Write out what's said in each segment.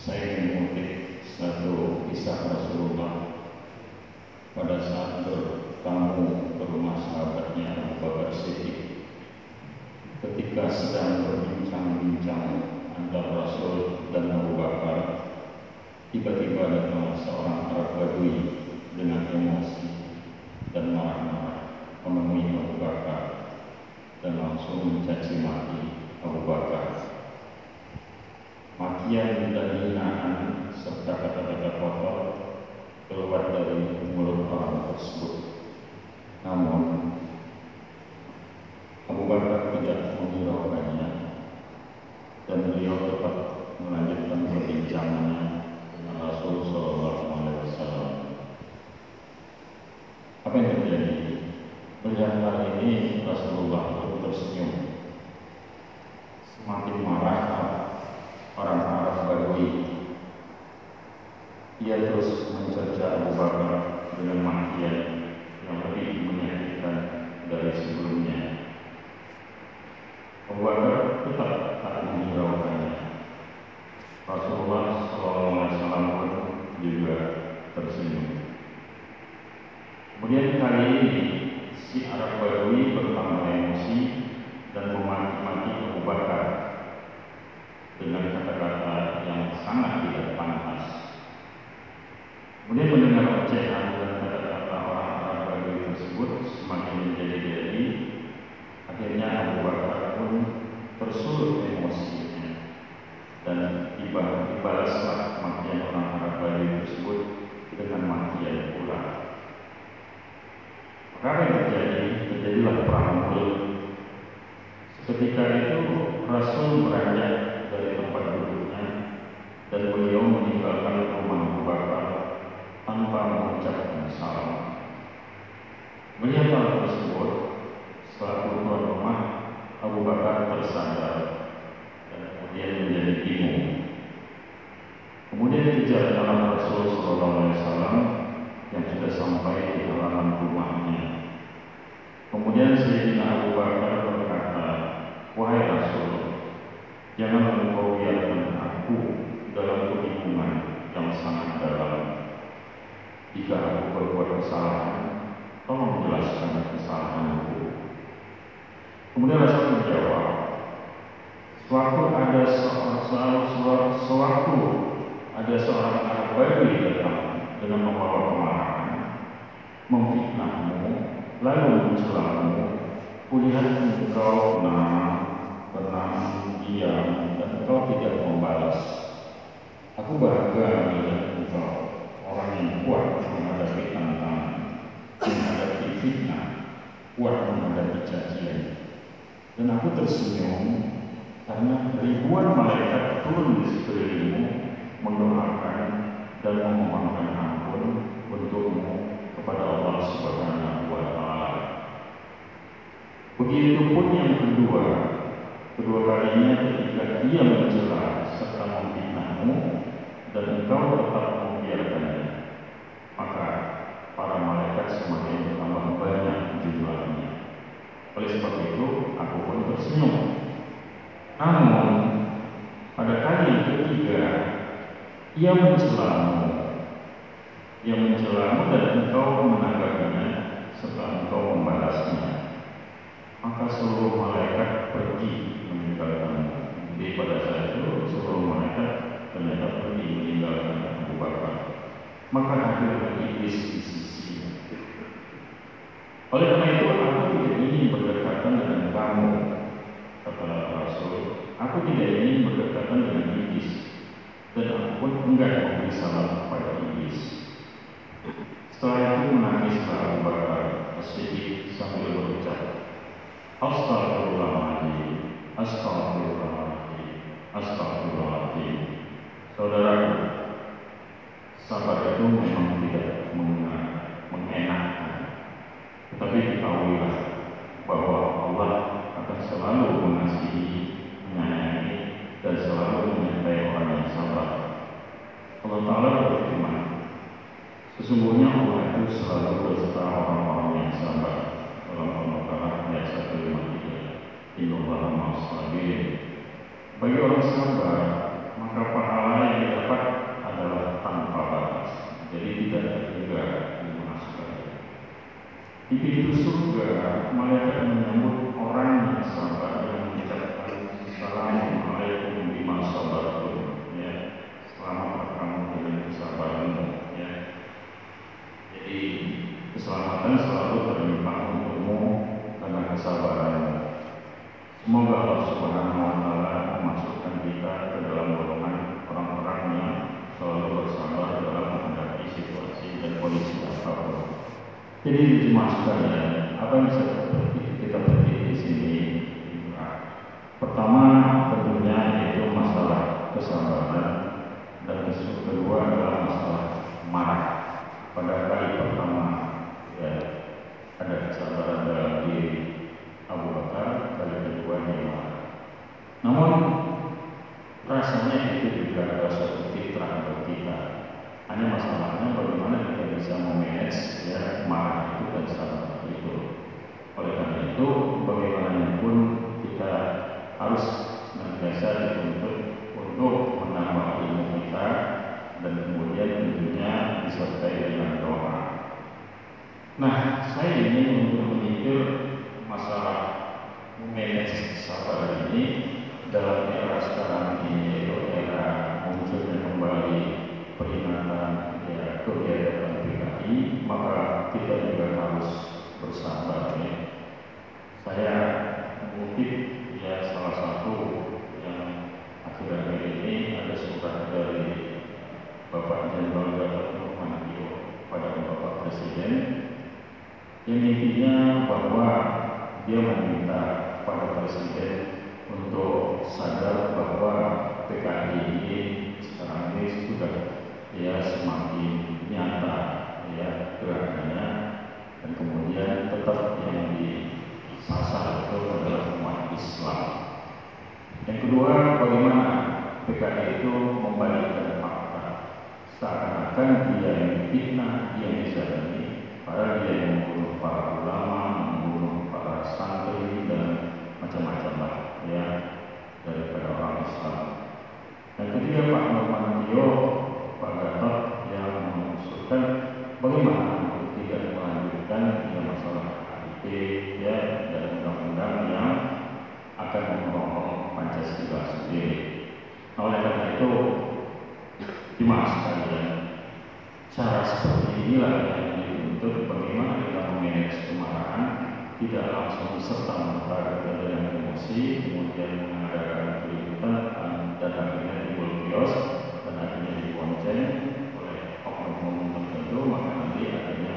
saya mengutip satu kisah Rasulullah pada saat bertamu ke rumah sahabatnya Abu Bakar Siddiq. Ketika sedang berbincang-bincang antara Rasul dan Abu Bakar tiba-tiba datang seorang Arab Badui dengan emosi dan marah-marah memenuhi Abu Bakar dan langsung mencaci maki. yang kehinaan serta kata-kata kotor keluar dari mulut orang tersebut. Namun, terus mencerca Mubarak dengan makian yang lebih menyakitkan dari sebelumnya. Abu Bakar tetap tak menghiraukannya. Rasulullah SAW pun juga tersenyum. Kemudian kali ini si Arab Badui bertambah emosi dan memaki-maki Abu Bakar dengan kata-kata yang sangat tidak pantas. Kemudian mendengar ocehan dan kata-kata orang-orang tersebut semakin menjadi-jadi, akhirnya Abu Bakar pun tersulut emosinya dan dibalaslah makian orang Arab Bali tersebut dengan matian pula. Maka yang terjadi terjadilah perang mulut. Seketika itu Rasul beranjak Kemudian Rasul menjawab, sewaktu ada seorang sewaktu ada seorang anak bayi datang dengan membawa kemarahan, memfitnahmu, lalu mencelamu, kulihat engkau tenang, tenang, diam, dan engkau tidak membalas. Aku bangga melihat engkau orang yang kuat menghadapi tantangan, menghadapi fitnah, kuat menghadapi cacian. Dan aku tersenyum karena ribuan malaikat turun di sekelilingmu mendoakan dan memohonkan ampun untukmu kepada Allah Subhanahu wa taala. Begitupun yang kedua, kedua kalinya ketika dia mencela serta memfitnahmu dan engkau tetap membiarkannya, maka para malaikat semakin bertambah banyak jumlahnya. Oleh sebab itu, tersenyum. Namun, pada kali ketiga, ia mencelamu. Ia mencelamu dan engkau menanggapinya setelah engkau membalasnya. Maka seluruh malaikat pergi meninggalkanmu. Jadi pada saat itu seluruh malaikat ternyata pergi meninggalkan Abu Bakar. Maka akhirnya iblis di. Oleh karena itu, aku tidak ingin berdekatan dengan kamu kata Rasul. Aku tidak ingin berdekatan dengan iblis dan aku pun enggak memberi salam kepada iblis. Setelah itu menangislah Abu Bakar As-Siddiq sambil berucap, Astagfirullahaladzim, Astagfirullahaladzim, Astagfirullahaladzim. Saudaraku, sabar itu memang tidak mengenakan, tetapi diketahuilah bahwa Allah akan selalu mengasihi, menyayangi, dan selalu menyertai orang yang sabar. Allah Ta'ala berfirman, Sesungguhnya Allah itu selalu beserta orang-orang yang sabar dalam Al-Baqarah ayat 153. Innallaha ma'as-sabirin. Bagi orang sabar, maka pahala yang didapat adalah tanpa batas. Jadi tidak terhingga dimasukkan. Di pintu surga, malaikat menyambut orang yang sabar yang mengucapkan Assalamualaikum bima sabartum. Ya, selamat kamu dengan kesabaranmu. Ya, jadi keselamatan selalu terlimpah untukmu karena kesabaranmu. Semoga Allah Subhanahu wa taala memasukkan kita ke dalam golongan orang-orang yang selalu bersabar dalam menghadapi situasi dan kondisi apa pun. Jadi dimasukkan ya, apa yang bisa kita petik di sini? Pertama tentunya yaitu masalah kesabaran dan kedua adalah masalah marah pada kali pertama ya ada kesabaran dalam diri Abu Bakar kali kedua dia namun rasanya itu juga ada suatu fitrah bagi kita hanya masalahnya bagaimana kita bisa memanage ya marah itu dan sabar itu. Oleh karena itu bagaimanapun kita harus senantiasa dituntut untuk menambah ilmu kita dan kemudian tentunya disertai dengan doa. Nah, saya ini untuk memikir masalah manage sabar ini dalam era sekarang ini yaitu era munculnya kembali peringatan ya kegiatan PKI maka kita juga harus bersabar ya. Saya mengutip ya salah satu yang akhir-akhir ini ada surat dari Bapak Jenderal Gatot Nurmantio pada Bapak Presiden yang intinya bahwa dia meminta pada Presiden untuk sadar bahwa PKI ini sekarang ini sudah ya semakin nyata ya gerakannya dan kemudian tetap yang disasar itu adalah umat Islam. Yang kedua, bagaimana PKI itu membalikkan fakta seakan-akan dia yang fitnah, dia yang dizalimi, padahal dia yang membunuh para ulama, membunuh para santri dan macam-macam lah ya daripada orang Islam. Dan ketiga Pak Nurmantio, Pak Gatot yang mengusulkan bagaimana untuk tidak melanjutkan ya masalah HIP ya dan undang-undang yang akan menolong Pancasila sendiri. Nah, oleh karena itu, dimas sekalian, cara seperti inilah yang dituntut bagaimana kita memanage kemarahan tidak langsung serta merta dengan emosi, kemudian mengadakan keributan dan akhirnya timbul kios dan akhirnya dibonceng oleh oknum-oknum tertentu, maka nanti akhirnya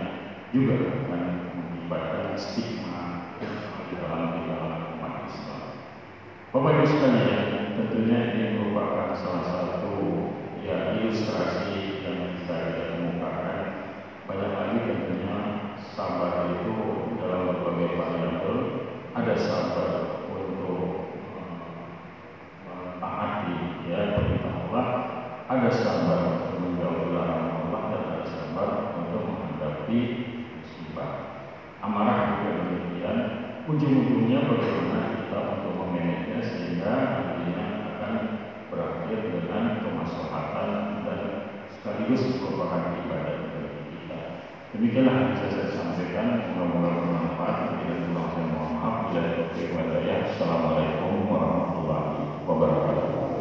juga akan mengibatkan stigma di dalam di dalam umat Islam. Bapak Ibu sekalian, ujung-ujungnya bagaimana kita untuk memanage sehingga nantinya akan berakhir dengan kemaslahatan dan sekaligus merupakan ibadah bagi kita. Demikianlah yang bisa saya sampaikan. Semoga bermanfaat. Bila kurang saya mohon maaf. Bila ada Assalamualaikum warahmatullahi wabarakatuh.